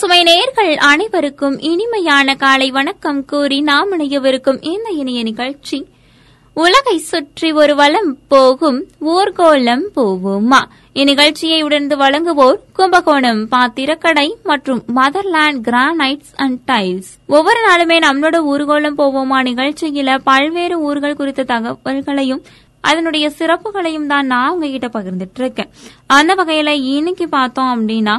பசுமை நேர்கள் அனைவருக்கும் இனிமையான காலை வணக்கம் கூறி நாம் இணையவிருக்கும் இந்த இணைய நிகழ்ச்சி. உலகை சுற்றி ஒரு வலம் போகும் ஊர்கோலம் போவோமா? இந்நிகழ்ச்சியை உடனே வழங்குவோர் கும்பகோணம் பாத்திரக்கடை மற்றும் மதர்லாண்ட் கிரானைட்ஸ் அண்ட் டைல்ஸ். ஒவ்வொரு நாளுமே நம்மளோட ஊர்கோலம் போவோமா நிகழ்ச்சியில பல்வேறு ஊர்கள் குறித்த தகவல்களையும் அதனுடைய சிறப்புகளையும் தான் நான் உங்ககிட்ட பகிர்ந்துட்டு இருக்கேன். அந்த வகையில இன்னைக்கு பார்த்தோம் அப்படின்னா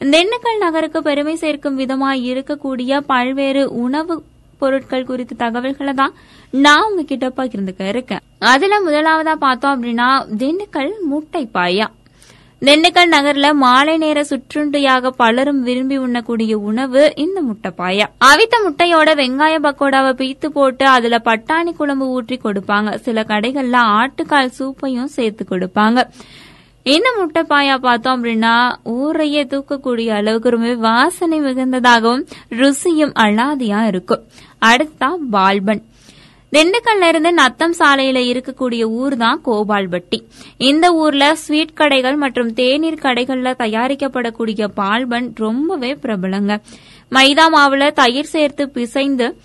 திண்டுக்கல் நகருக்கு பெருமை சேர்க்கும் விதமா இருக்கக்கூடிய பல்வேறு உணவு பொருட்கள் குறித்த தகவல்களை தான் நான் உங்ககிட்ட பகிர்ந்துக்க இருக்கேன். அதுல முதலாவதா பார்த்தோம் அப்படின்னா திண்டுக்கல் முட்டை பாயா திண்டுக்கல் நகர்ல மாலை நேர சுற்றுண்டியாக பலரும் விரும்பி உண்ணக்கூடிய உணவு இந்த முட்டை பாயா அவித்த முட்டையோட வெங்காய பக்கோடாவை பீத்து போட்டு அதுல பட்டாணி குழம்பு ஊற்றி கொடுப்பாங்க. சில கடைகள்ல ஆட்டுக்கால் சூப்பையும் சேர்த்து கொடுப்பாங்க. என்ன முட்டை பாயா பார்த்தோம் அப்படின்னா ஊரையே தூக்கக்கூடிய அளவுக்கு ரொம்ப வாசனை மிகுந்ததாகவும் ருசியும் அழாதியா இருக்கும். அடுத்தா பால்பன் திண்டுக்கல்ல இருந்து நத்தம் சாலையில இருக்கக்கூடிய ஊர் தான் கோபால்பட்டி. இந்த ஊர்ல ஸ்வீட் கடைகள் மற்றும் தேநீர் கடைகள்ல தயாரிக்கப்படக்கூடிய பால்பன் ரொம்பவே பிரபலங்க. மைதா மாவுல தயிர் சேர்த்து பிசைந்து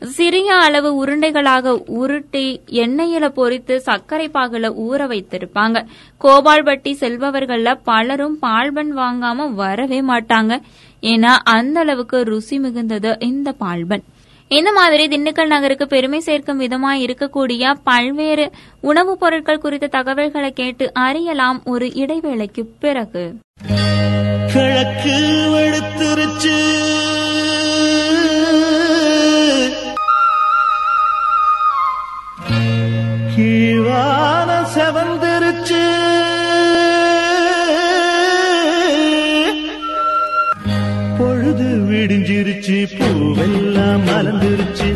சிறிய அளவு உருண்டைகளாக உருட்டி எண்ணெயில பொரித்து சர்க்கரை பாகுல ஊற வைத்திருப்பாங்க. கோபால்பட்டி செல்பவர்கள்ல பலரும் பால்பன் வாங்காம வரவே மாட்டாங்க. ஏன்னா அந்த அளவுக்கு ருசி மிகுந்தது இந்த பால்பன். இந்த மாதிரி திண்டுக்கல் நகருக்கு பெருமை சேர்க்கும் விதமாய் இருக்கக்கூடிய பல்வேறு உணவுப் பொருட்கள் குறித்த தகவல்களை கேட்டு அறியலாம் ஒரு இடைவேளைக்கு பிறகு. கிழக்கு வெளுத்துருச்சு கீழான பொழுது விடிஞ்சிருச்சு பூவெல்லாம் மலர்ந்துருச்சு.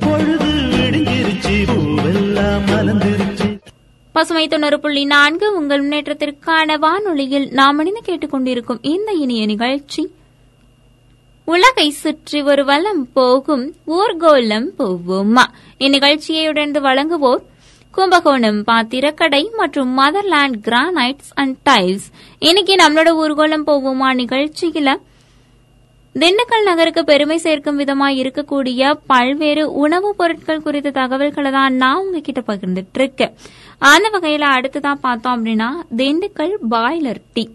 பொழுது விடிஞ்சிருச்சு பூவெல்லாம் மலர்ந்துருச்சு. பசுமை தொண்ணூறு புள்ளி நான்கு உங்கள் முன்னேற்றத்திற்கான வானொலியில் நாம் இணைந்து கேட்டுக்கொண்டிருக்கும் இந்த இனிய நிகழ்ச்சி. உலகை சுற்றி ஒரு வலம் போகும் ஊர்கோலம் போவோமா. இந்நிகழ்ச்சியை உடனே வழங்குவோர் கும்பகோணம் பாத்திரக்கடை மற்றும் மதர்லாண்ட் கிரானைட்ஸ் அண்ட் டைல்ஸ் இன்னைக்கு நம்மளோட ஊர்கோலம் போவோமா நிகழ்ச்சியில? திண்டுக்கல் நகருக்கு பெருமை சேர்க்கும் விதமாக இருக்கக்கூடிய பல்வேறு உணவுப் பொருட்கள் குறித்த தகவல்களை தான் நான் உங்ககிட்ட பகிர்ந்துட்டு இருக்கேன். அந்த வகையில அடுத்ததா பார்த்தோம் அப்படின்னா திண்டுக்கல் பாய்லர் டீ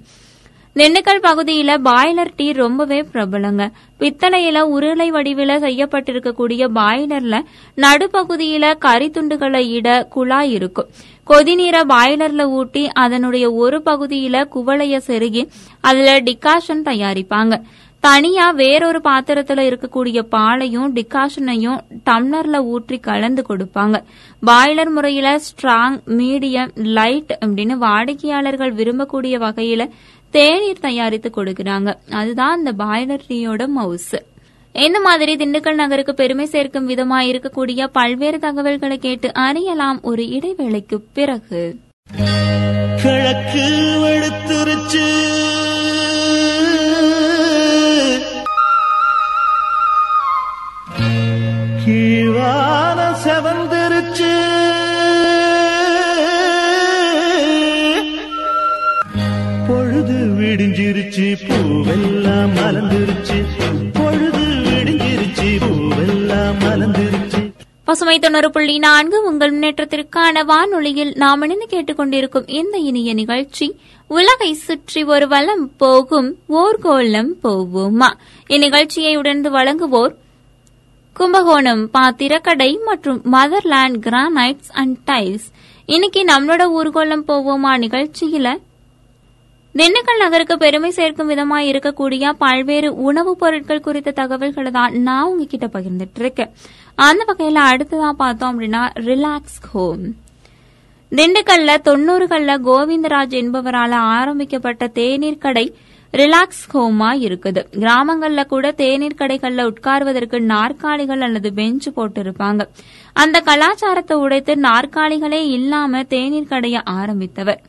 திண்டுக்கல் பகுதியில பாய்லர் டீ ரொம்பவே பிரபலங்க. பித்தளையில உருளை வடிவில செய்யப்பட்டிருக்கக்கூடிய பாய்லர்ல நடுப்பகுதியில கறி துண்டுகளை இட குழாய் இருக்கும். கொதிநீரை பாய்லர்ல ஊட்டி அதனுடைய ஒரு பகுதியில குவளைய செருகி அதுல டிகாஷன் தயாரிப்பாங்க. தனியா வேறொரு பாத்திரத்துல இருக்கக்கூடிய பாலையும் டிகாஷனையும் டம்ளர்ல ஊற்றி கலந்து கொடுப்பாங்க. பாய்லர் முறையில ஸ்ட்ராங் மீடியம் லைட் அப்படின்னு வாடிக்கையாளர்கள் விரும்பக்கூடிய வகையில தேநீர் தயாரித்து கொடுக்குறாங்க. அதுதான் அந்த பாய்லர் டீயோட மவுஸ் இந்த மாதிரி திண்டுக்கல் நகருக்கு பெருமை சேர்க்கும் விதமா இருக்கக்கூடிய பல்வேறு தகவல்களை கேட்டு அறியலாம் ஒரு இடைவேளைக்கு பிறகு. கிழக்கு வெளுத்துருச்சு விடிஞ்சிருச்சு பூவெல்லாம் மலர்ந்துருச்சு. பொழுது விடிஞ்சிருச்சு பூவெல்லாம் மலர்ந்துருச்சு. பசுமை தொண்ணூறு புள்ளி நான்கு உங்கள் முன்னேற்றத்திற்கான வானொலியில் நாம் இணைந்து கேட்டுக்கொண்டிருக்கும் இந்த இனிய நிகழ்ச்சி உலகை சுற்றி ஒரு வலம் போகும் ஊர்கோலம் போவோமா? இந்நிகழ்ச்சியை உடனே வழங்குவோர் கும்பகோணம் பாத்திரக்கடை மற்றும் மதர்லாண்ட் கிரானைட்ஸ் அண்ட் டைல்ஸ். இன்னைக்கு நம்மளோட ஊர்கோலம் போவோமா நிகழ்ச்சியில? திண்டுக்கல் நகருக்கு பெருமை சேர்க்கும் விதமாக இருக்கக்கூடிய பல்வேறு உணவுப் பொருட்கள் குறித்த தகவல்களை தான் நான் உங்ககிட்ட பகிர்ந்துட்டு இருக்கேன் அந்த வகையில அடுத்ததான் பார்த்தோம் அப்படின்னா ரிலாக்ஸ் ஹோம் திண்டுக்கல்ல தொண்ணூறுகள்ல கோவிந்தராஜ் என்பவரால் ஆரம்பிக்கப்பட்ட தேநீர் கடை ரிலாக்ஸ் ஹோமா இருக்குது. கிராமங்கள்ல கூட தேநீர் கடைகள்ல உட்கார்வதற்கு நாற்காலிகள் அல்லது பெஞ்ச் போட்டு இருப்பாங்க அந்த கலாச்சாரத்தை உடைத்து நாற்காலிகளே இல்லாம தேநீர் கடையை ஆரம்பித்தவர்.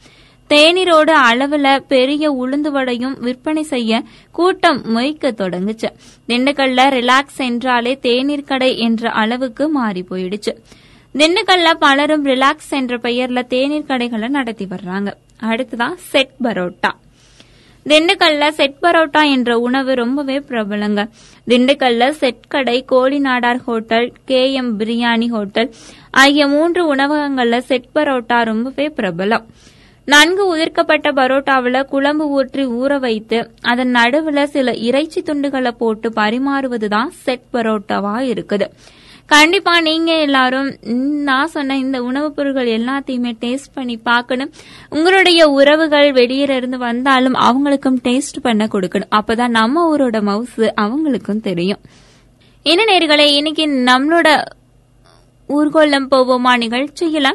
தேநீரோட அளவுல பெரிய உளுந்து வடையும் விற்பனை செய்ய கூட்டம் மொய்க்க தொடங்குச்சு. திண்டுக்கல்ல ரிலாக்ஸ் என்றாலே தேநீர் கடை என்ற அளவுக்கு மாறி போயிடுச்சு. திண்டுக்கல்ல பலரும் ரிலாக்ஸ் என்ற பெயர்ல தேநீர் கடைகளை நடத்தி வர்றாங்க. அடுத்துதான் செட் பரோட்டா. திண்டுக்கல்ல செட் பரோட்டா என்ற உணவு ரொம்பவே பிரபலங்க. திண்டுக்கல்ல செட் கடை கோழி Nadar hotel K M biryani hotel ஆகிய மூன்று உணவகங்கள்ல செட் பரோட்டா ரொம்பவே பிரபலம். நன்கு உதிர்க்கப்பட்ட பரோட்டாவில் குழம்பு ஊற்றி ஊற வைத்து அதன் நடுவில் சில இறைச்சி துண்டுகளை போட்டு பரிமாறுவதுதான் செட் பரோட்டாவா இருக்குது. கண்டிப்பா நீங்க எல்லாரும் நான் சொன்ன இந்த உணவுப் பொருட்கள் எல்லாத்தையுமே டேஸ்ட் பண்ணி பார்க்கணும். உங்களுடைய உறவுகள் வெளியில இருந்து வந்தாலும் அவங்களுக்கும் டேஸ்ட் பண்ண கொடுக்கணும். அப்பதான் நம்ம ஊரோட மவுசு அவங்களுக்கும் தெரியும். என்ன நேர்களை இன்னைக்கு நம்மளோட ஊர்கோலம் போவோமா நிகழ்ச்சியில?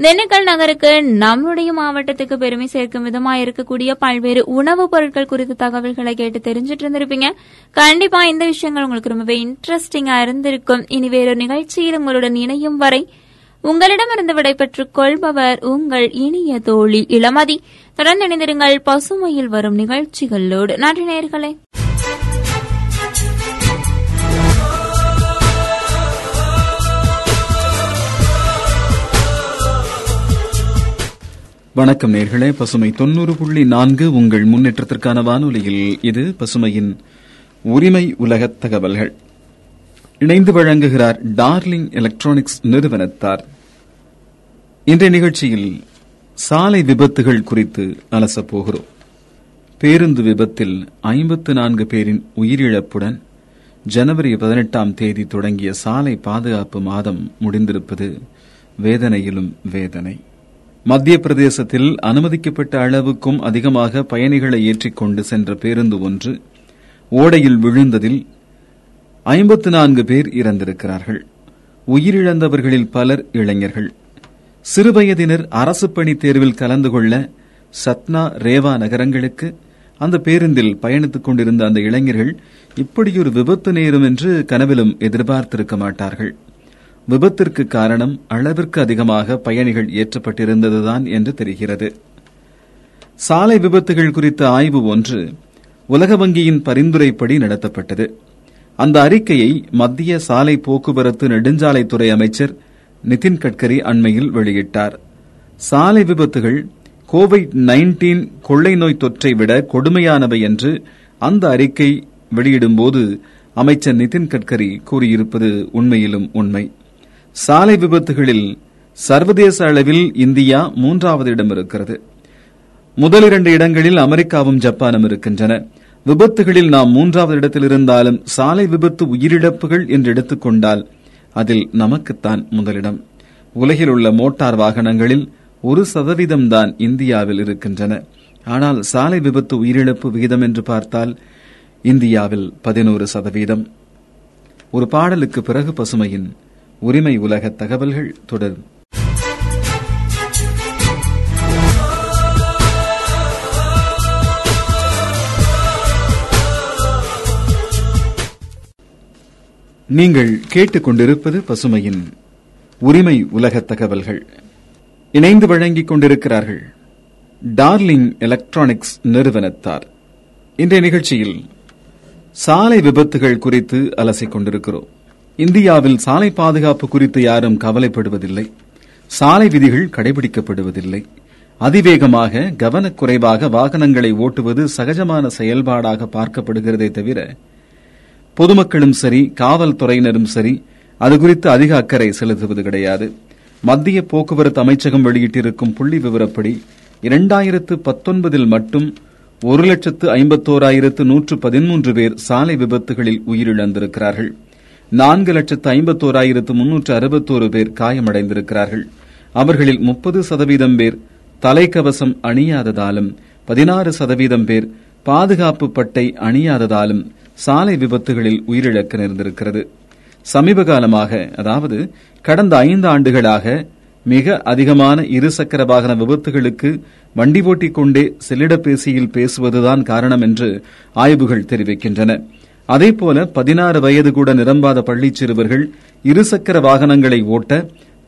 திண்டுக்கல் நகருக்கு நம்முடைய மாவட்டத்துக்கு பெருமை சேர்க்கும் விதமா இருக்கக்கூடிய பல்வேறு உணவுப் பொருட்கள் குறித்த தகவல்களை கேட்டு தெரிஞ்சிட்டு இருந்திருப்பீங்க. கண்டிப்பா இந்த விஷயங்கள் உங்களுக்கு ரொம்பவே இன்ட்ரெஸ்டிங்கா இருந்திருக்கும். இனி வேறொரு நிகழ்ச்சியில் உங்களுடன் இணையும் வரை உங்களிடமிருந்து விடைபெற்றுக் கொள்பவர் உங்கள் இனிய தோழி இளமதி. தொடர்ந்து இணைந்திருங்கள். பசுமையில் வரும் நிகழ்ச்சிகளோடு. நன்றி நேர்களே வணக்கம் நேர்களே. பசுமை தொண்ணூறு புள்ளி நான்கு உங்கள் முன்னேற்றத்திற்கான வானொலியில் இது பசுமையின் உரிமை உலக தகவல்கள். இணைந்து வழங்குகிறார் டார்லிங் எலக்ட்ரானிக்ஸ் நிறுவனத்தார். இன்றைய நிகழ்ச்சியில் சாலை விபத்துகள் குறித்து அலசப் போகிறோம். பேருந்து விபத்தில் ஐம்பத்து நான்கு பேரின் உயிரிழப்புடன் ஜனவரி பதினெட்டாம் தேதி தொடங்கிய சாலை பாதுகாப்பு மாதம் முடிந்திருப்பது வேதனையிலும் வேதனை. மத்திய பிரதேசத்தில் அனுமதிக்கப்பட்ட அளவுக்கும் அதிகமாக பயணிகளை ஏற்றிக்கொண்டு சென்ற பேருந்து ஒன்று ஓடையில் விழுந்ததில் ஐம்பத்து நான்கு பேர் இறந்திருக்கிறார்கள். உயிரிழந்தவர்களில் பலர் இளைஞர்கள். சிறுவயதினர் அரசு பணி தேர்வில் கலந்து கொள்ள சத்னா ரேவா நகரங்களுக்கு அந்த பேருந்தில் பயணித்துக் கொண்டிருந்த அந்த இளைஞர்கள் இப்படியொரு விபத்து நேரும் என்று கனவிலும் எதிர்பார்த்திருக்க மாட்டார்கள். விபத்திற்கு காரணம் அளவிற்கு அதிகமாக பயணிகள் ஏற்றப்பட்டிருந்ததுதான் என்று தெரிகிறது. சாலை விபத்துகள் குறித்த ஆய்வு ஒன்று உலக வங்கியின் பரிந்துரைப்படி நடத்தப்பட்டது. அந்த அறிக்கையை மத்திய சாலை போக்குவரத்து நெடுஞ்சாலைத்துறை அமைச்சர் நிதின் கட்கரி அண்மையில் வெளியிட்டார். சாலை விபத்துகள் கோவிட் நைன்டீன் கொள்ளை நோய் தொற்றை விட கொடுமையானவை என்று அந்த அறிக்கை வெளியிடும்போது அமைச்சர் நிதின் கட்கரி கூறியிருப்பது உண்மையிலும் உண்மை. சாலை விபத்துகளில் சர்வதேச அளவில் இந்தியா மூன்றாவது இடம் இருக்கிறது. முதல் இரண்டு இடங்களில் அமெரிக்காவும் ஜப்பானும் இருக்கின்றன. விபத்துகளில் நாம் மூன்றாவது இடத்தில் இருந்தாலும் சாலை விபத்து உயிரிழப்புகள் என்று எடுத்துக்கொண்டால் அதில் நமக்குத்தான் முதலிடம். உலகில் உள்ள மோட்டார் வாகனங்களில் ஒரு சதவீதம் தான் இந்தியாவில் இருக்கின்றன. ஆனால் சாலை விபத்து உயிரிழப்பு விகிதம் என்று பார்த்தால் இந்தியாவில் பதினோரு சதவீதம். ஒரு பாடலுக்கு பிறகு பசுமையின் உரிமை உலக தகவல்கள் தொடரும் நீங்கள் கேட்டுக்கொண்டிருப்பது பசுமையின் உரிமை உலக தகவல்கள். இணைந்து வழங்கிக் கொண்டிருக்கிறார்கள் டார்லிங் எலக்ட்ரானிக்ஸ் நிறுவனத்தார். இன்றைய நிகழ்ச்சியில் சாலை விபத்துகள் குறித்து அலசிக் கொண்டிருக்கிறோம். இந்தியாவில் சாலை பாதுகாப்பு குறித்து யாரும் கவலைப்படுவதில்லை. சாலை விதிகள் கடைபிடிக்கப்படுவதில்லை. அதிவேகமாக கவனக்குறைவாக வாகனங்களை ஓட்டுவது சகஜமான செயல்பாடாக பார்க்கப்படுகிறதே தவிர பொதுமக்களும் சரி காவல்துறையினரும் சரி அது குறித்து அதிக அக்கறை செலுத்துவது கிடையாது. மத்திய போக்குவரத்து அமைச்சகம் வெளியிட்டிருக்கும் புள்ளி விவரப்படி இரண்டாயிரத்து பத்தொன்பதில் மட்டும் ஒரு லட்சத்து ஐம்பத்தோராயிரத்து நூற்று பதிமூன்று பேர் சாலை விபத்துகளில் உயிரிழந்திருக்கிறார்கள். நான்கு லட்சத்து ஐம்பத்தோராயிரத்து முன்னூற்று அறுபத்தோரு பேர் காயமடைந்திருக்கிறார்கள். அவர்களில் முப்பது சதவீதம் பேர் தலைக்கவசம் அணியாததாலும் பதினாறு சதவீதம் பேர் பாதுகாப்பு பட்டை அணியாததாலும் சாலை விபத்துகளில் உயிரிழக்க நேர்ந்திருக்கிறது. சமீப காலமாக அதாவது கடந்த ஐந்து ஆண்டுகளாக மிக அதிகமான இருசக்கர வாகன விபத்துகளுக்கு வண்டி ஓட்டிக் கொண்டே செல்லிடப்பேசியில் பேசுவதுதான் காரணம் என்று ஆய்வுகள் தெரிவிக்கின்றன. அதேபோல பதினாறு வயது கூட நிரம்பாத பள்ளிச் சிறுவர்கள் இருசக்கர வாகனங்களை ஓட்ட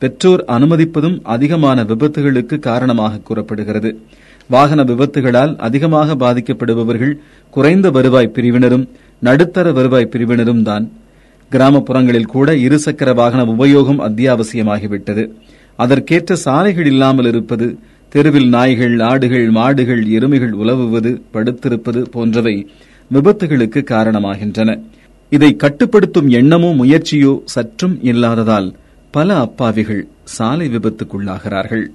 பெற்றோர் அனுமதிப்பதும் அதிகமான விபத்துகளுக்கு காரணமாக கூறப்படுகிறது. வாகன விபத்துகளால் அதிகமாக பாதிக்கப்படுபவர்கள் குறைந்த வருவாய் பிரிவினரும் நடுத்தர வருவாய் பிரிவினரும் தான். கிராமப்புறங்களில் கூட இருசக்கர வாகன உபயோகம் அத்தியாவசியமாகிவிட்டது. அதற்கேற்ற சாலைகள் இல்லாமல் இருப்பது தெருவில் நாய்கள் ஆடுகள் மாடுகள் எருமைகள் உலவுவது படுத்திருப்பது போன்றவை விபத்துகளுக்கு காரணமாகின்றன. இதை கட்டுப்படுத்தும் எண்ணமோ முயற்சியோ சற்றும் இல்லாததால் பல அப்பாவிகள் சாலை விபத்துக்குள்ளாகிறார்கள்.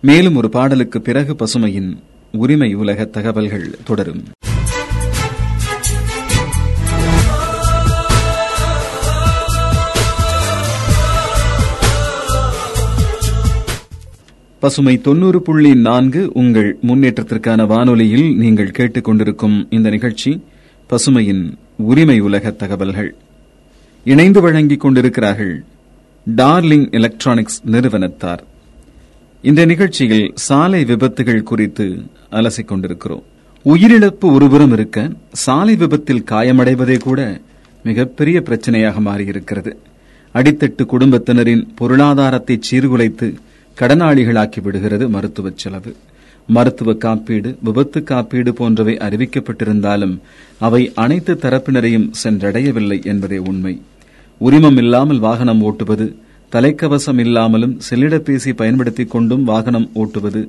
மேலும் ஒரு பாடலுக்கு பிறகு பசுமையின் உரிமை உலக தகவல்கள் தொடரும். பசுமை தொண்ணூறு புள்ளி நான்கு உங்கள் முன்னேற்றத்திற்கான வானொலியில் நீங்கள் கேட்டுக்கொண்டிருக்கும் இந்த நிகழ்ச்சி பசுமையின் உரிமை உலக தகவல்கள். இணைந்து வழங்கிக் கொண்டிருக்கிறார்கள் டார்லிங் எலக்ட்ரானிக்ஸ் நிறுவனத்தார். இந்த நிகழ்ச்சியில் சாலை விபத்துகள் குறித்து அலசிக் கொண்டிருக்கிறோம். உயிரிழப்பு ஒருபுறம் இருக்க சாலை விபத்தில் காயமடைவதே கூட மிகப்பெரிய பிரச்சனையாக மாறியிருக்கிறது. அடித்தட்டு குடும்பத்தினரின் பொருளாதாரத்தை சீர்குலைத்து கடனாளிகளாக்கி விடுகிறது மருத்துவச் செலவு. மருத்துவ காப்பீடு விபத்து காப்பீடு போன்றவை அறிவிக்கப்பட்டிருந்தாலும் அவை அனைத்து தரப்பினரையும் சென்றடையவில்லை என்பதே உண்மை. உரிமம் இல்லாமல் வாகனம் ஓட்டுவது தலைக்கவசம் இல்லாமலும் செல்லிடப்பேசி பயன்படுத்திக் கொண்டும் வாகனம் ஓட்டுவது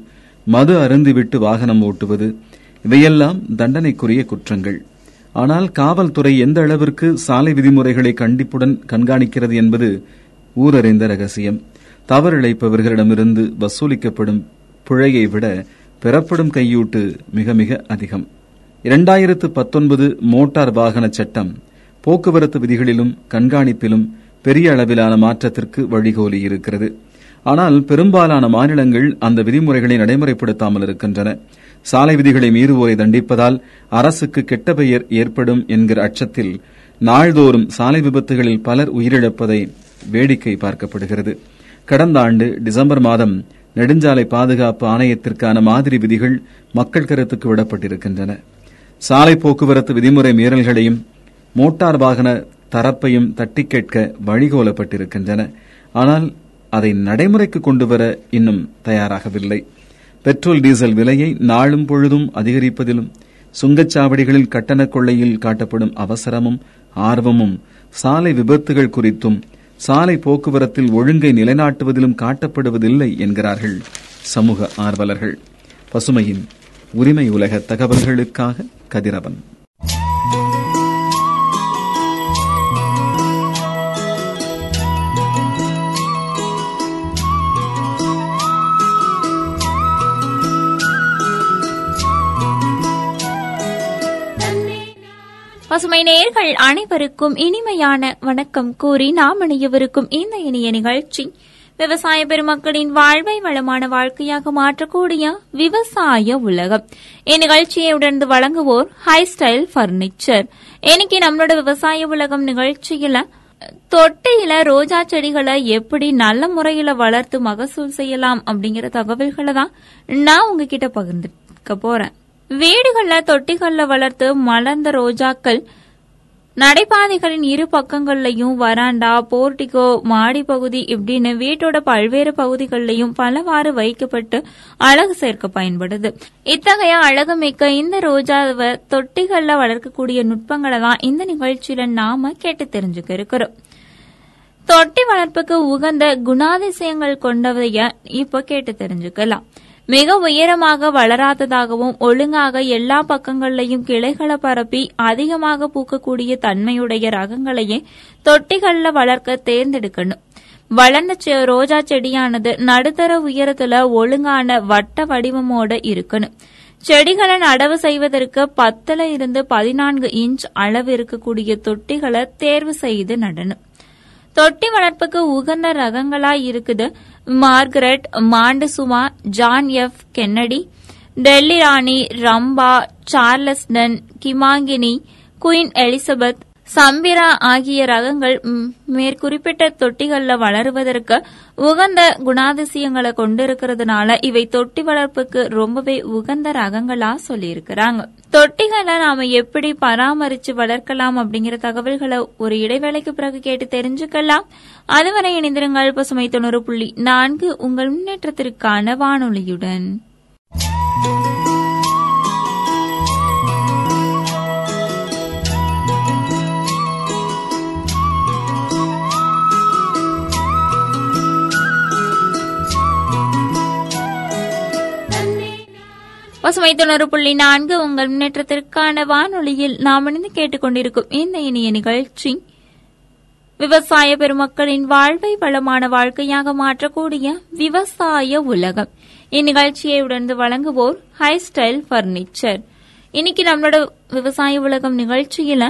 மது அருந்திவிட்டு வாகனம் ஓட்டுவது இவையெல்லாம் தண்டனைக்குரிய குற்றங்கள். ஆனால் காவல்துறை எந்த அளவிற்கு சாலை விதிமுறைகளை கண்டிப்புடன் கண்காணிக்கிறது என்பது ஊரறிந்த ரகசியம். தவறிழைப்பவர்களிடமிருந்து வசூலிக்கப்படும் பிழையை விட பெறப்படும் கையூட்டு மிக மிக அதிகம். இரண்டாயிரத்து பத்தொன்பது மோட்டார் வாகன சட்டம் போக்குவரத்து விதிகளிலும் கண்காணிப்பிலும் பெரிய அளவிலான மாற்றத்திற்கு வழிகோலி இருக்கிறது. ஆனால் பெரும்பாலான மாநிலங்கள் அந்த விதிமுறைகளை நடைமுறைப்படுத்தாமல் இருக்கின்றன. சாலை விதிகளை மீறுவோரை தண்டிப்பதால் அரசுக்கு கெட்ட பெயர் ஏற்படும் என்கிற அச்சத்தில் நாள்தோறும் சாலை விபத்துகளில் பலர் உயிரிழப்பதை வேடிக்கை பார்க்கப்படுகிறது. கடந்த ஆண்டு டிசம்பர் மாதம் நெடுஞ்சாலை பாதுகாப்பு ஆணையத்திற்கான மாதிரி விதிகள் மக்கள் கருத்துக்கு விடப்பட்டிருக்கின்றன. சாலை போக்குவரத்து விதிமுறை மீறல்களையும் மோட்டார் வாகன தரப்பையும் தட்டி கேட்க வழிகோலப்பட்டிருக்கின்றன. ஆனால் அதை நடைமுறைக்கு கொண்டு வர இன்னும் தயாராகவில்லை. பெட்ரோல் டீசல் விலையை நாளும் பொழுதும் அதிகரிப்பதிலும் சுங்கச்சாவடிகளில் கட்டணக் கொள்ளையில் காட்டப்படும் அவசரமும் ஆர்வமும் சாலை விபத்துகள் குறித்தும் சாலை போக்குவரத்தில் ஒழுங்கை நிலைநாட்டுவதிலும் காட்டப்படுவதில்லை என்கிறார்கள் சமூக ஆர்வலர்கள். பசுமையின் உரிமை உலக தகவல்களுக்காக கதிரவன். பசுமை நேர்கள் அனைவருக்கும் இனிமையான வணக்கம் கூறி நாம் இணையவிருக்கும் இந்த இனிய நிகழ்ச்சி. விவசாய பெருமக்களின் வாழ்வை வளமான வாழ்க்கையாக மாற்றக்கூடிய விவசாய உலகம். இந்நிகழ்ச்சியை உடனே வழங்குவோர் ஹை ஸ்டைல் பர்னிச்சர் இன்னைக்கு நம்மளோட விவசாய உலகம் நிகழ்ச்சியில தொட்டியில ரோஜா செடிகளை எப்படி நல்ல முறையில வளர்த்து மகசூல் செய்யலாம் அப்படிங்கிற தகவல்களை தான் நான் உங்ககிட்ட பகிர்ந்துக்க போறேன். வீடுகள்ல தொட்டிகள்ல வளர்த்து மலர்ந்த ரோஜாக்கள் நடைபாதைகளின் இரு பக்கங்கள்லையும் வராண்டா போர்டிகோ மாடி பகுதி இப்படின்னு வீட்டோட பல்வேறு பகுதிகளிலையும் பலவாறு வைக்கப்பட்டு அழகு சேர்க்க பயன்படுது. இத்தகைய அழகுமிக்க இந்த ரோஜாவை தொட்டிகள்ல வளர்க்கக்கூடிய நுட்பங்களை தான் இந்த நிகழ்ச்சியில நாம கேட்டு தெரிஞ்சுக்க இருக்கிறோம். தொட்டி வளர்ப்புக்கு உகந்த குணாதிசயங்கள் கொண்டவைய இப்ப கேட்டு தெரிஞ்சுக்கலாம். மிக உயரமாக வளராததாகவும் ஒழுங்காக எல்லா பக்கங்களையும் கிளைகளை பரப்பி அதிகமாக பூக்கக்கூடிய தன்மையுடைய ரகங்களையே தொட்டிகளில் வளர்க்க தேர்ந்தெடுக்கணும். வளர்ந்த செ- ரோஜா செடியானது நடுத்தர உயரத்துல ஒழுங்கான வட்ட வடிவமோட இருக்கணும். செடிகளை நடவு செய்வதற்கு பத்துல இருந்து பதினான்கு இன்ச் அளவு இருக்கக்கூடிய தொட்டிகளை தேர்வு செய்து நடணும். தொட்டி வளர்ப்புக்கு உகந்த ரகங்களா இருக்குது. Margaret Montezuma John F. Kennedy Delhi Rani Rambha Charleston கிமாங்கினி Queen Elizabeth சம்பிரா ஆகிய ரகங்கள் மேற்குறிப்பிட்ட தொட்டிகள்ல வளருவதற்கு உகந்த குணாதிசயங்களை கொண்டிருக்கிறதுனால இவை தொட்டி வளர்ப்புக்கு ரொம்பவே உகந்த ரகங்களா சொல்லியிருக்கிறாங்க. தொட்டிகளை நாம எப்படி பராமரிச்சு வளர்க்கலாம் அப்படிங்கிற தகவல்களை ஒரு இடைவேளைக்கு பிறகு கேட்டு தெரிஞ்சுக்கலாம். அதுவரை இணைந்திருங்கள் பசுமை தொண்ணூறு புள்ளி நான்கு உங்கள் முன்னேற்றத்திற்கான வானொலியுடன். பசுமை தொண்ணூறு புள்ளி நான்கு உங்கள் முன்னேற்றத்திற்கான வானொலியில் நாம் இணைந்து கேட்டுக்கொண்டிருக்கும் இந்த இனிய நிகழ்ச்சி. விவசாய பெருமக்களின் வாழ்வை வளமான வாழ்க்கையாக மாற்றக்கூடிய விவசாய உலகம். இந்நிகழ்ச்சியை உடனே வழங்குவோர் ஹை ஸ்டைல் பர்னிச்சர் இன்னைக்கு நம்மளோட விவசாய உலகம் நிகழ்ச்சியில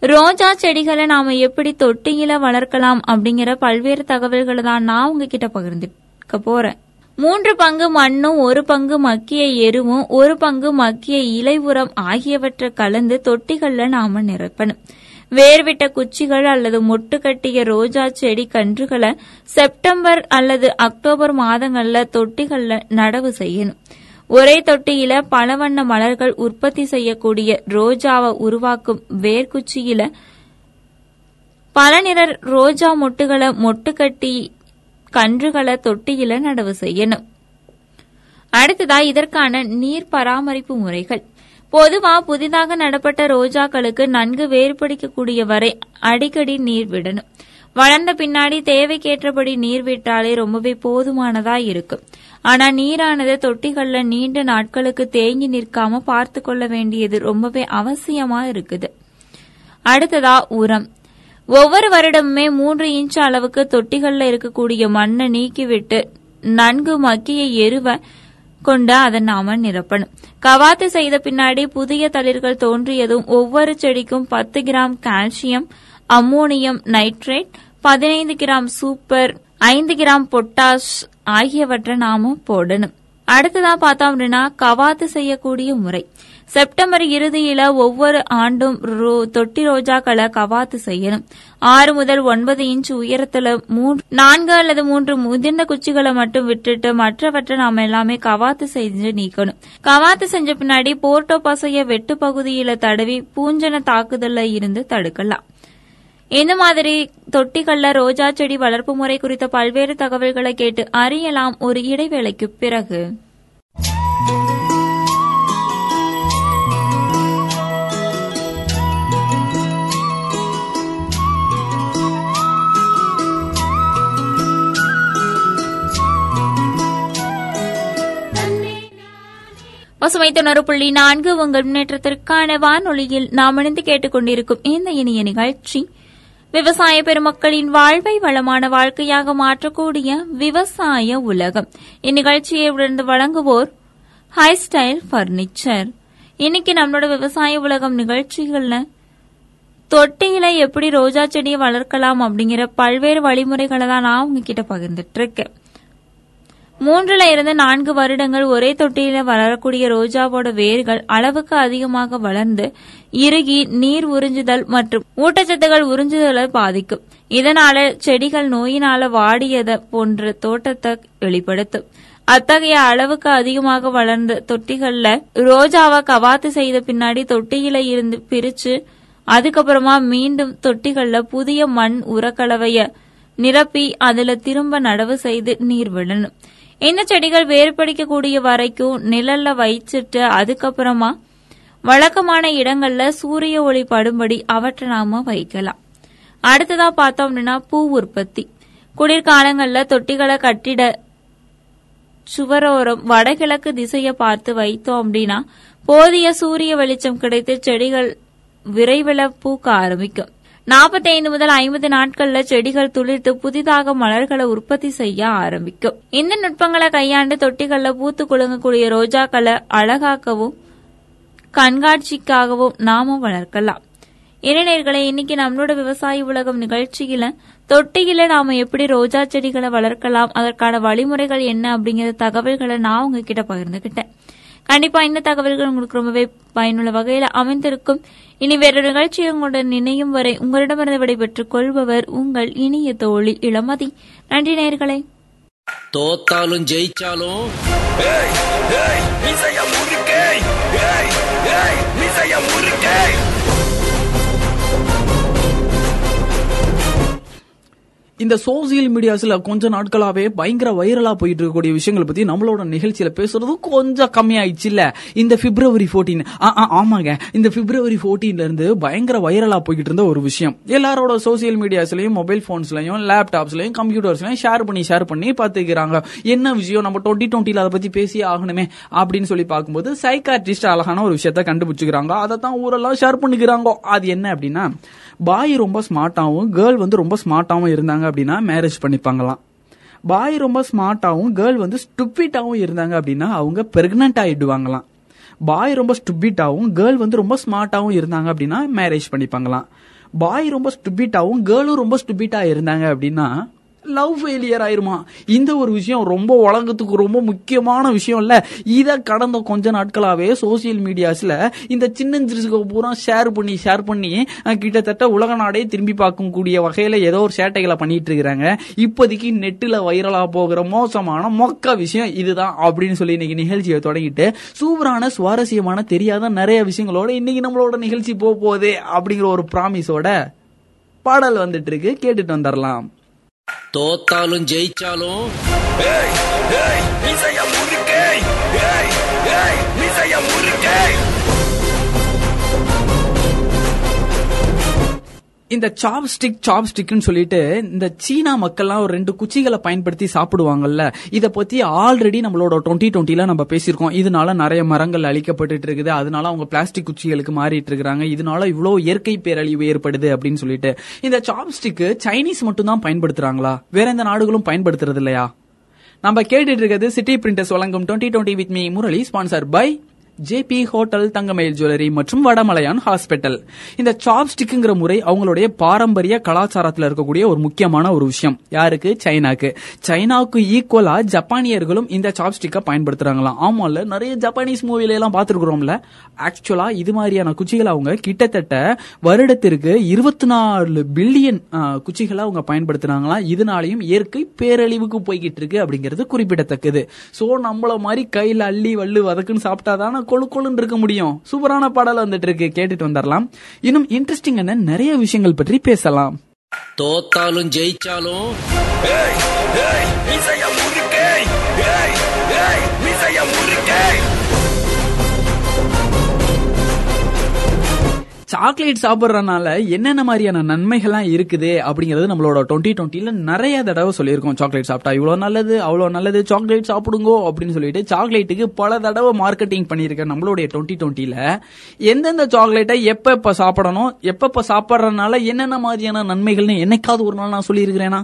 ரோஜா செடிகளை நாம எப்படி தொட்டியில வளர்க்கலாம் அப்படிங்கிற பல்வேறு தகவல்களை தான் நான் உங்ககிட்ட பகிர்ந்துக்க போறேன். மூன்று பங்கு மண்ணும் ஒரு பங்கு மக்கிய எருவும் ஒரு பங்கு மக்கிய இலை உரம் ஆகியவற்றை கலந்து தொட்டிகள்ல நாம நிரப்பணும். வேர்விட்ட குச்சிகள் அல்லது மொட்டு கட்டிய ரோஜா செடி கன்றுகளை செப்டம்பர் அல்லது அக்டோபர் மாதங்கள்ல தொட்டிகள்ல நடவு செய்யணும். ஒரே தொட்டியில பல வண்ண மலர்கள் உற்பத்தி செய்யக்கூடிய ரோஜாவை உருவாக்கும் வேர்க்குச்சியில பல நிற ரோஜா மொட்டுகளை மொட்டு கட்டி கன்றுகளை தொட்டியில நடவு செய்யணும். அடுத்ததா இதற்கான நீர் பராமரிப்பு முறைகள். பொதுவா புதிதாக நடப்பட்ட ரோஜாக்களுக்கு நன்கு வேறுபடிக்கக்கூடிய வரை அடிக்கடி நீர் விடணும். வளர்ந்த பின்னாடி தேவைக்கேற்றபடி நீர் விட்டாலே ரொம்பவே போதுமானதா இருக்கும். ஆனா நீரானது தொட்டிகள்ல நீண்ட நாட்களுக்கு தேங்கி நிற்காம பார்த்து கொள்ள வேண்டியது ரொம்பவே அவசியமா இருக்குது. அடுத்ததா உரம். ஒவ்வொரு வருடமுமே மூன்று இன்ச் அளவுக்கு தொட்டிகளில் இருக்கக்கூடிய மண்ணை நீக்கிவிட்டு நன்கு மக்கிய எருவை கொண்டு அதை நாம நிரப்பணும். கவாத்து செய்த பின்னாடி புதிய தளிர்கள் தோன்றியதும் ஒவ்வொரு செடிக்கும் பத்து கிராம் கால்சியம் அம்மோனியம் நைட்ரேட் பதினைந்து கிராம் சூப்பர் ஐந்து கிராம் பொட்டாஷ் ஆகியவற்றை நாமும் போடணும். அடுத்ததான் பார்த்தோம் அப்படின்னா கவாத்து செய்யக்கூடிய முறை. செப்டம்பர் இறுதியில ஒவ்வொரு ஆண்டும் ரோ- தொட்டி ரோஜாக்களை கவாத்து செய்யணும். ஆறு முதல் ஒன்பது இன்ச் உயரத்துல நான்கு அல்லது மூன்று முதிர்ந்த குச்சிகளை மட்டும் விட்டுட்டு மற்றவற்றை நாம எல்லாமே கவாத்து செஞ்சு நீக்கணும். கவாத்து செஞ்ச பின்னாடி போர்ட்டோ பசைய வெட்டு பகுதியில தடவி பூஞ்சன தாக்குதல்ல இருந்து தடுக்கலாம். இந்த மாதிரி தொட்டிகள்ல ரோஜா செடி வளர்ப்பு முறை குறித்த பல்வேறு தகவல்களை கேட்டு அறியலாம் ஒரு இடைவேளைக்கு பிறகு. பசுமை தொண்ணூறு புள்ளி நான்கு உங்கள் முன்னேற்றத்திற்கான வானொலியில் நாம் இணைந்து கேட்டுக்கொண்டிருக்கும் இந்த இனிய நிகழ்ச்சி. விவசாய பெருமக்களின் வாழ்வை வளமான வாழ்க்கையாக மாற்றக்கூடிய விவசாய உலகம். இந்நிகழ்ச்சியை உணர்ந்து வழங்குவோர் ஹை ஸ்டைல் பர்னிச்சர் இன்னைக்கு நம்மளோட விவசாய உலகம் நிகழ்ச்சிகள்ல தொட்டியில எப்படி ரோஜா செடியை வளர்க்கலாம் அப்படிங்கிற பல்வேறு வழிமுறைகளை தான் நான் உங்ககிட்ட பகிர்ந்துட்டு இருக்கேன். மூன்றுல இருந்து நான்கு வருடங்கள் ஒரே தொட்டியில வளரக்கூடிய ரோஜாவோட வேர்கள் அளவுக்கு அதிகமாக வளர்ந்து இறுகி நீர் உறிஞ்சுதல் மற்றும் ஊட்டச்சத்துகள் உறிஞ்சுதலை பாதிக்கும். இதனால செடிகள் நோயினால வாடியத போன்ற தோட்டத்தை வெளிப்படுத்தும். அத்தகைய அளவுக்கு அதிகமாக வளர்ந்த தொட்டிகள்ல ரோஜாவை கவாத்து செய்த பின்னாடி தொட்டியில இருந்து பிரிச்சு அதுக்கப்புறமா மீண்டும் தொட்டிகள்ல புதிய மண் உரக்கலவைய நிரப்பி அதுல திரும்ப நடவு செய்து நீர் விடணும். இந்த செடிகள் வேறுபடிக்கக்கூடிய வரைக்கும் நிழல்ல வச்சிட்டு அதுக்கப்புறமா வழக்கமான இடங்கள்ல சூரிய ஒளி படும்படி அவற்றை நாம வைக்கலாம். அடுத்ததா பார்த்தோம் அப்படின்னா பூ உற்பத்தி. குளிர்காலங்கள்ல தொட்டிகளை கட்டிட சுவரோரம் வடகிழக்கு திசையை பார்த்து வைத்தோம் அப்படின்னா போதிய சூரிய வெளிச்சம் கிடைத்து செடிகள் விரைவில் பூக்க ஆரம்பிக்கும். 45 முதல் ஐம்பது நாட்கள்ல செடிகள் துளிர்த்து புதிதாக மலர்களை உற்பத்தி செய்ய ஆரம்பிக்கும். இந்த நுட்பங்களை கையாண்டு தொட்டிகள்ல பூத்து குலுங்கக்கூடிய ரோஜாக்களை அழகாக்கவும் கண்காட்சிக்காகவும் நாம வளர்க்கலாம். இளைஞர்களை இன்னைக்கு நம்மளோட விவசாய உலகம் நிகழ்ச்சியில தொட்டியில நாம எப்படி ரோஜா செடிகளை வளர்க்கலாம் அதற்கான வழிமுறைகள் என்ன அப்படிங்கிற தகவல்களை நான் உங்ககிட்ட பகிர்ந்துகிட்டேன். கண்டிப்பா இந்த தகவல்கள் உங்களுக்கு ரொம்பவே பயனுள்ள வகையில் அமைந்திருக்கும். இனி வேறொரு நிகழ்ச்சியை உங்களுடன் இணையும் வரை உங்களிடமிருந்து விடைபெற்றுக் கொள்பவர் உங்கள் இனிய தோழி இளமதி. நன்றி நேயர்களே. தோத்தாலும் ஜெயிச்சாலும் இந்த சோசியல் மீடியாஸ்ல கொஞ்ச நாட்களாவே பயங்கர வைரலா போயிட்டு இருக்கக்கூடிய விஷயங்களை பத்தி நம்மளோட நிகழ்ச்சியில பேசுறது கொஞ்சம் கம்மியாயிடுச்சு இல்ல இந்த பிப்ரவரி 14 ஆமாங்க. இந்த பிப்ரவரி 14 இருந்து பயங்கர வைரலா போய்கிட்டு இருந்த ஒரு விஷயம். எல்லாரோட சோசியல் மீடியாஸ்லயும் மொபைல் போன்ஸ்லயும் லேப்டாப்ஸ்லயும் கம்ப்யூட்டர்ஸ்லயும் ஷேர் பண்ணி ஷேர் பண்ணி பாத்துக்கிறாங்க என்ன விஷயம்? நம்ம டுவெண்ட்டி டுவெண்ட்டில அதை பத்தி பேசி ஆகணுமே அப்படின்னு சொல்லி பார்க்கும்போது சைக்காட்ரிஸ்ட் அழகான ஒரு விஷயத்த கண்டுபிடிச்சுக்கிறாங்க. அதை தான் ஊரெல்லாம் ஷேர் பண்ணிக்கிறாங்க. அது என்ன அப்படின்னா பாய் ரொம்ப ஸ்மார்ட்டாகவும் கேர்ள் வந்து ரொம்ப ஸ்மார்ட்டாகவும் இருந்தாங்க அப்படின்னா மேரேஜ் பண்ணிப்பாங்களாம். பாய் ரொம்ப ஸ்மார்ட்டாகவும் கேர்ள் வந்து ஸ்டுப்பிட்டாகவும் இருந்தாங்க அப்படின்னா அவங்க பிரெக்னென்ட் ஆகிடுவாங்களாம் பாய் ரொம்ப ஸ்டுப்பிட்டாகவும் கேர்ள் வந்து ரொம்ப ஸ்மார்ட்டாகவும் இருந்தாங்க அப்படின்னா மேரேஜ் பண்ணிப்பாங்களாம். பாய் ரொம்ப ஸ்டுப்பிட்டாகவும் கேர்ளும் ரொம்ப ஸ்டுப்பிட்டாக இருந்தாங்க அப்படின்னா லவ் ஃபெயிலியர் ஆயிருமா? இந்த ஒரு விஷயம் ரொம்ப உலகத்துக்கு ரொம்ப முக்கியமான விஷயம் இல்ல. இதை கடந்த கொஞ்ச நாட்களாவே சோசியல் மீடியாஸ்ல இந்த சின்னஞ்சிறுசுக்கு பூரா ஷேர் பண்ணி ஷேர் பண்ணி கிட்டத்தட்ட உலக நாடே திரும்பி பார்க்கக்கூடிய வகையில ஏதோ ஒரு சேட்டைகளை பண்ணிட்டு இருக்கிறாங்க. இப்போதைக்கு நெட்டுல வைரலா போகிற மோசமான மொக்க விஷயம் இதுதான் அப்படின்னு சொல்லி இன்னைக்கு நிகழ்ச்சியை தொடங்கிட்டு சூப்பரான சுவாரஸ்யமான தெரியாத நிறைய விஷயங்களோட இன்னைக்கு நம்மளோட நிகழ்ச்சி போக போகுது அப்படிங்கிற ஒரு ப்ராமிஸோட பாடல் வந்துட்டு இருக்கு. கேட்டுட்டு வந்துடலாம் தோத்தாலும் ஜெயிச்சாலும் இந்த சாப்ஸ்டிக் ஸ்டிக் சாப் சொல்லிட்டு இந்த சீனா மக்கள்லாம் ஒரு ரெண்டு குச்சிகளை பயன்படுத்தி சாப்பிடுவாங்கல்ல. இதை பத்தி ஆல்ரெடி நம்மளோட டுவெண்ட்டி டுவெண்ட்டில நம்ம பேசியிருக்கோம். இதனால நிறைய மரங்கள் அழிக்கப்பட்டு இருக்குது. அதனால அவங்க பிளாஸ்டிக் குச்சிகளுக்கு மாறிட்டு இருக்காங்க இதனால இவ்வளவு இயற்கை பேரழிவு ஏற்படுது அப்படின்னு சொல்லிட்டு. இந்த சாப்ஸ்டிக் சைனீஸ் மட்டும் தான் பயன்படுத்துறாங்களா? வேற எந்த நாடுகளும் பயன்படுத்துறது இல்லையா நம்ம கேட்டுட்டு இருக்கிறது சிட்டி பிரிண்டர்ஸ் வழங்கும் twenty twenty with me Murali sponsor by JP Hotel Thangamayil jewellery மற்றும் வடமலையான் ஹாஸ்பிட்டல். இந்த சாப்ஸ்டிக்குங்கிற முறை அவங்களுடைய பாரம்பரிய கலாச்சாரத்தில் இருக்கக்கூடிய ஒரு முக்கியமான ஒரு விஷயம். யாருக்கு? சைனாக்கு. சைனாவுக்கு ஈக்குவலா ஜப்பானியர்களும் இந்த சாப்ஸ்டிக்கை பயன்படுத்துறாங்களாம் ஆமால நிறைய ஜப்பானீஸ் மூவில எல்லாம் பார்த்துருக்குறோம்ல. ஆக்சுவலா இது மாதிரியான குச்சிகளை அவங்க கிட்டத்தட்ட வருடத்திற்கு இருபத்தி நாலு பில்லியன் குச்சிகளை அவங்க பயன்படுத்துறாங்களாம் இதனாலையும் இயற்கை பேரழிவுக்கு போய்கிட்டு இருக்கு அப்படிங்கிறது குறிப்பிடத்தக்கது. சோ நம்மள மாதிரி கையில அள்ளி வள்ளு வதக்குன்னு சாப்பிட்டாதான கொழு கொழுன்னு இருக்க முடியும். சூப்பரான பாடல் வந்துட்டு இருக்கு. கேட்டுட்டு வந்துடலாம். இன்னும் இன்ட்ரெஸ்டிங்கான நிறைய விஷயங்கள் பற்றி பேசலாம். தோத்தாலும் ஜெயிச்சாலும். சாக்லேட் சாப்பிடுறதுனால என்னென்ன மாதிரியான நன்மைகள்லாம் இருக்குது அப்படிங்கறது நம்மளோட டுவெண்ட்டி டுவெண்ட்டில நிறைய தடவை சொல்லியிருக்கோம். சாக்லேட் சாப்பிட்டா இவ்வளவு நல்லது அவ்வளவு நல்லது சாக்லேட் சாப்பிடுங்கோ அப்படின்னு சொல்லிட்டு சாக்லேட்டுக்கு பல தடவை மார்க்கெட்டிங் பண்ணியிருக்க நம்மளுடைய டுவெண்ட்டி டுவெண்ட்டில எந்தெந்த சாக்லேட்டை எப்ப எப்ப சாப்பிடணும் எப்ப சாப்பிட்றதுனால என்னென்ன மாதிரியான நன்மைகள்னு என்னைக்காவது ஒரு நாள் நான் சொல்லியிருக்கிறேனா?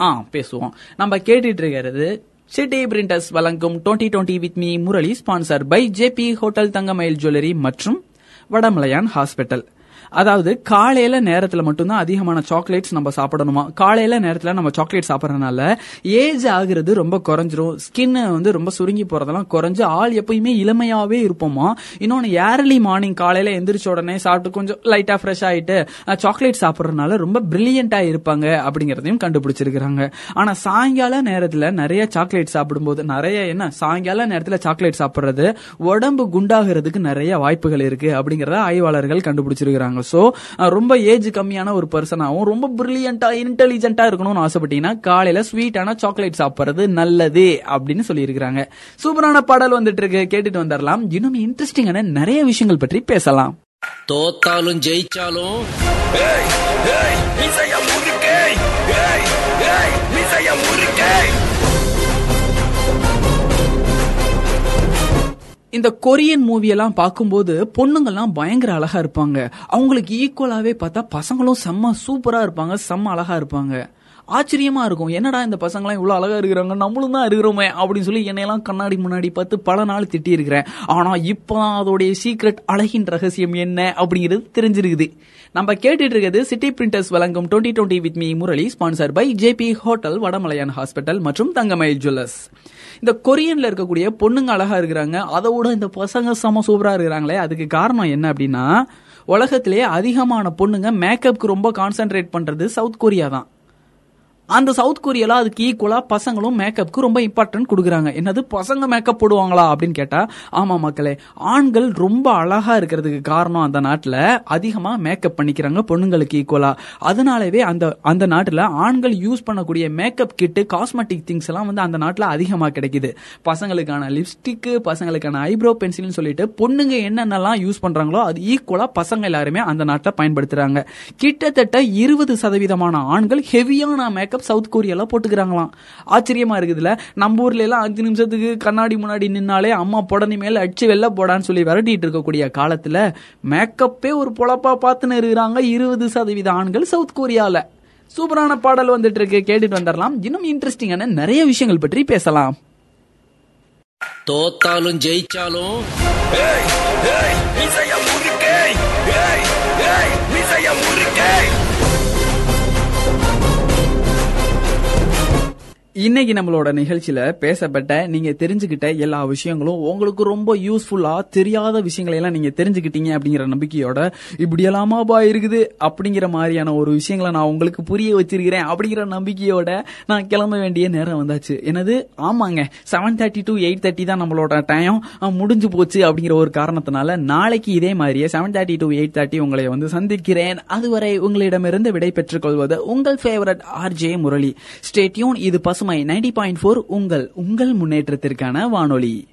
ஆ பேசுவோம். நம்ம கேட்டுட்டு இருக்கிறது சிட்டி பிரிண்டர்ஸ் வழங்கும் twenty twenty with me Murali sponsor by JP Hotel Thangamayil jewellery மற்றும் வடமலையான் ஹாஸ்பிட்டல். அதாவது காலையில நேரத்துல மட்டும்தான் அதிகமான சாக்லேட்ஸ் நம்ம சாப்பிடணுமா? காலையில நேரத்துல நம்ம சாக்லேட் சாப்பிடறதுனால ஏஜ் ஆகுறது ரொம்ப குறைஞ்சிரும். ஸ்கின் வந்து ரொம்ப சுருங்கி போறதெல்லாம் குறைஞ்சு ஆள் எப்பயுமே இளமையாவே இருப்போமா? இன்னொன்னு ஏர்லி மார்னிங் காலையில எந்திரிச்ச உடனே சாப்பிட்டு கொஞ்சம் லைட்டா ஃப்ரெஷ் ஆயிட்டு சாக்லேட் சாப்பிடறதுனால ரொம்ப பிரில்லியண்டா இருப்பாங்க அப்படிங்கறதையும் கண்டுபிடிச்சிருக்கிறாங்க. ஆனா சாயங்கால நேரத்துல நிறைய சாக்லேட் சாப்பிடும்போது நிறைய என்ன சாயங்கால நேரத்துல சாக்லேட் சாப்பிடுறது உடம்பு குண்டாகிறதுக்கு நிறைய வாய்ப்புகள் இருக்கு அப்படிங்கறத ஆய்வாளர்கள் கண்டுபிடிச்சிருக்கிறாங்க. சோ ரொம்ப ஏஜ் கம்மியான ஒரு பர்சனாவும் ரொம்ப பிரில்லியண்டா இன்டெலிஜென்ட்டா இருக்கணும்னு ஆசைப்பட்டீங்கன்னா காலையில ஸ்வீட்டான சாக்லேட் சாப்பிடுறது நல்லது அப்படின்னு சொல்லியிருக்காங்க சூப்பரான பாடல் வந்துட்டு இருக்கு கேட்டுட்டு வந்துடலாம் இன்னும் இன்ட்ரெஸ்டிங்கான நிறைய விஷயங்கள் பற்றி பேசலாம். தோத்தாலும் ஜெயிச்சாலும் இந்த கொரியன் மூவி எல்லாம் பார்க்கும்போது பொண்ணுங்கள்லாம் பயங்கர அழகா இருப்பாங்க. அவங்களுக்கு ஈக்குவலாவே பார்த்தா பசங்களும் செம்ம சூப்பரா இருப்பாங்க செம்ம அழகா இருப்பாங்க. ஆச்சரியமா இருக்கும். என்னடா இந்த பசங்களாம் இவ்வளவு அழகா இருக்கிறாங்க? நம்மளும் தான் இருக்கிறோமே அப்படின்னு சொல்லி என்னையெல்லாம் கண்ணாடி முன்னாடி பார்த்து பல நாள் திட்டி இருக்கிறேன் ஆனா இப்பதான் அதோடைய சீக்ரெட் அழகின் ரகசியம் என்ன அப்படிங்கிறது தெரிஞ்சிருக்குது. நம்ம கேட்டுட்டு இருக்கிறது சிட்டி பிரிண்டர்ஸ் வழங்கும் twenty twenty with me Murali sponsor by JP Hotel Vadamalayan hospital மற்றும் தங்கமயில் ஜுவல்லர்ஸ் இந்த கொரியன்ல இருக்கக்கூடிய பொண்ணுங்க அழகா இருக்கிறாங்க. அதோட இந்த பசங்க செம சூப்பரா இருக்கிறாங்களே. அதுக்கு காரணம் என்ன அப்படின்னா உலகத்திலேயே அதிகமான பொண்ணுங்க மேக்கப்புக்கு ரொம்ப கான்சென்ட்ரேட் பண்றது சவுத் கொரியா தான். அந்த சவுத் கொரியால அதுக்கு ஈக்குவலா பசங்களும் மேக்கப்புக்கு ரொம்ப இம்பார்ட்டன்ட் கொடுக்குறாங்க. என்னது? பசங்க மேக்கப் போடுவாங்களா? அப்படின்னு கேட்டா ஆமா மக்களே ஆண்கள் ரொம்ப அழகா இருக்கிறதுக்கு காரணம் அந்த நாட்டுல அதிகமா மேக்கப் பண்ணிக்கிறாங்க பொண்ணுங்களுக்கு ஈக்குவலா அதனாலவே அந்த அந்த நாட்டுல ஆண்கள் யூஸ் பண்ணக்கூடிய மேக்கப் கிட்டு காஸ்மெட்டிக் திங்ஸ் எல்லாம் வந்து அந்த நாட்டுல அதிகமா கிடைக்குது. பசங்களுக்கான லிப்ஸ்டிக் பசங்களுக்கான ஐப்ரோ பென்சில்னு சொல்லிட்டு பொண்ணுங்க என்னென்னலாம் யூஸ் பண்றாங்களோ அது ஈக்குவலா பசங்க எல்லாருமே அந்த நாட்டுல பயன்படுத்துறாங்க. கிட்டத்தட்ட இருபது சதவீதமான ஆண்கள் ஹெவியான மேக்கப் சவுத் கொரியால போட்டுக்கிறாங்களாம். ஆச்சரியமா இருக்குதுல்ல? நம்ம ஊர்ல எல்லாம் அஞ்சு நிமிஷத்துக்கு கண்ணாடி முன்னாடி நின்னாலே அம்மா புடனி மேல அடிச்சு வெளில போடான்னு சொல்லி விரட்டிட்டு இருக்கக்கூடிய காலத்துல மேக்கப்பே ஒரு பொழப்பா பார்த்துன்னு இருக்கிறாங்க இருபது சதவீத ஆண்கள் சவுத் கொரியால சூப்பரான பாடல் வந்துட்டு இருக்கு. கேட்டுட்டு வந்துடலாம். இன்னும் இன்ட்ரெஸ்டிங்கான நிறைய விஷயங்கள் பற்றி பேசலாம். தோத்தாலும் ஜெயிச்சாலும் இன்னைக்கு நம்மளோட நிகழ்ச்சியில பேசப்பட்ட நீங்க தெரிஞ்சுக்கிட்ட எல்லா விஷயங்களும் உங்களுக்கு ரொம்ப யூஸ்ஃபுல்லா தெரியாத விஷயங்களை எல்லாம் நீங்க தெரிஞ்சுக்கிட்டீங்க அப்படிங்கிற நம்பிக்கையோட இப்படி எல்லாமாபா இருக்குது அப்படிங்கிற மாதிரியான ஒரு விஷயங்களை நான் உங்களுக்கு புரிய வச்சிருக்கிறேன் அப்படிங்கிற நம்பிக்கையோட நான் கிளம்ப வேண்டிய நேரம் வந்தாச்சு. எனது ஆமாங்க. Seven thirty to eight thirty தான் நம்மளோட டைம் முடிஞ்சு போச்சு அப்படிங்கிற ஒரு காரணத்தினால நாளைக்கு இதே மாதிரியே seven thirty to eight thirty உங்களை வந்து சந்திக்கிறேன். அதுவரை உங்களிடமிருந்து விடை பெற்றுக் கொள்வது உங்கள் ஃபேவரட் ஆர்ஜே முரளி. ஸ்டேட்யூன் இது சுமை நைன்டி பாயிண்ட் ஃபோர் உங்கள் உங்கள் முன்னேற்றத்திற்கான வானொலி.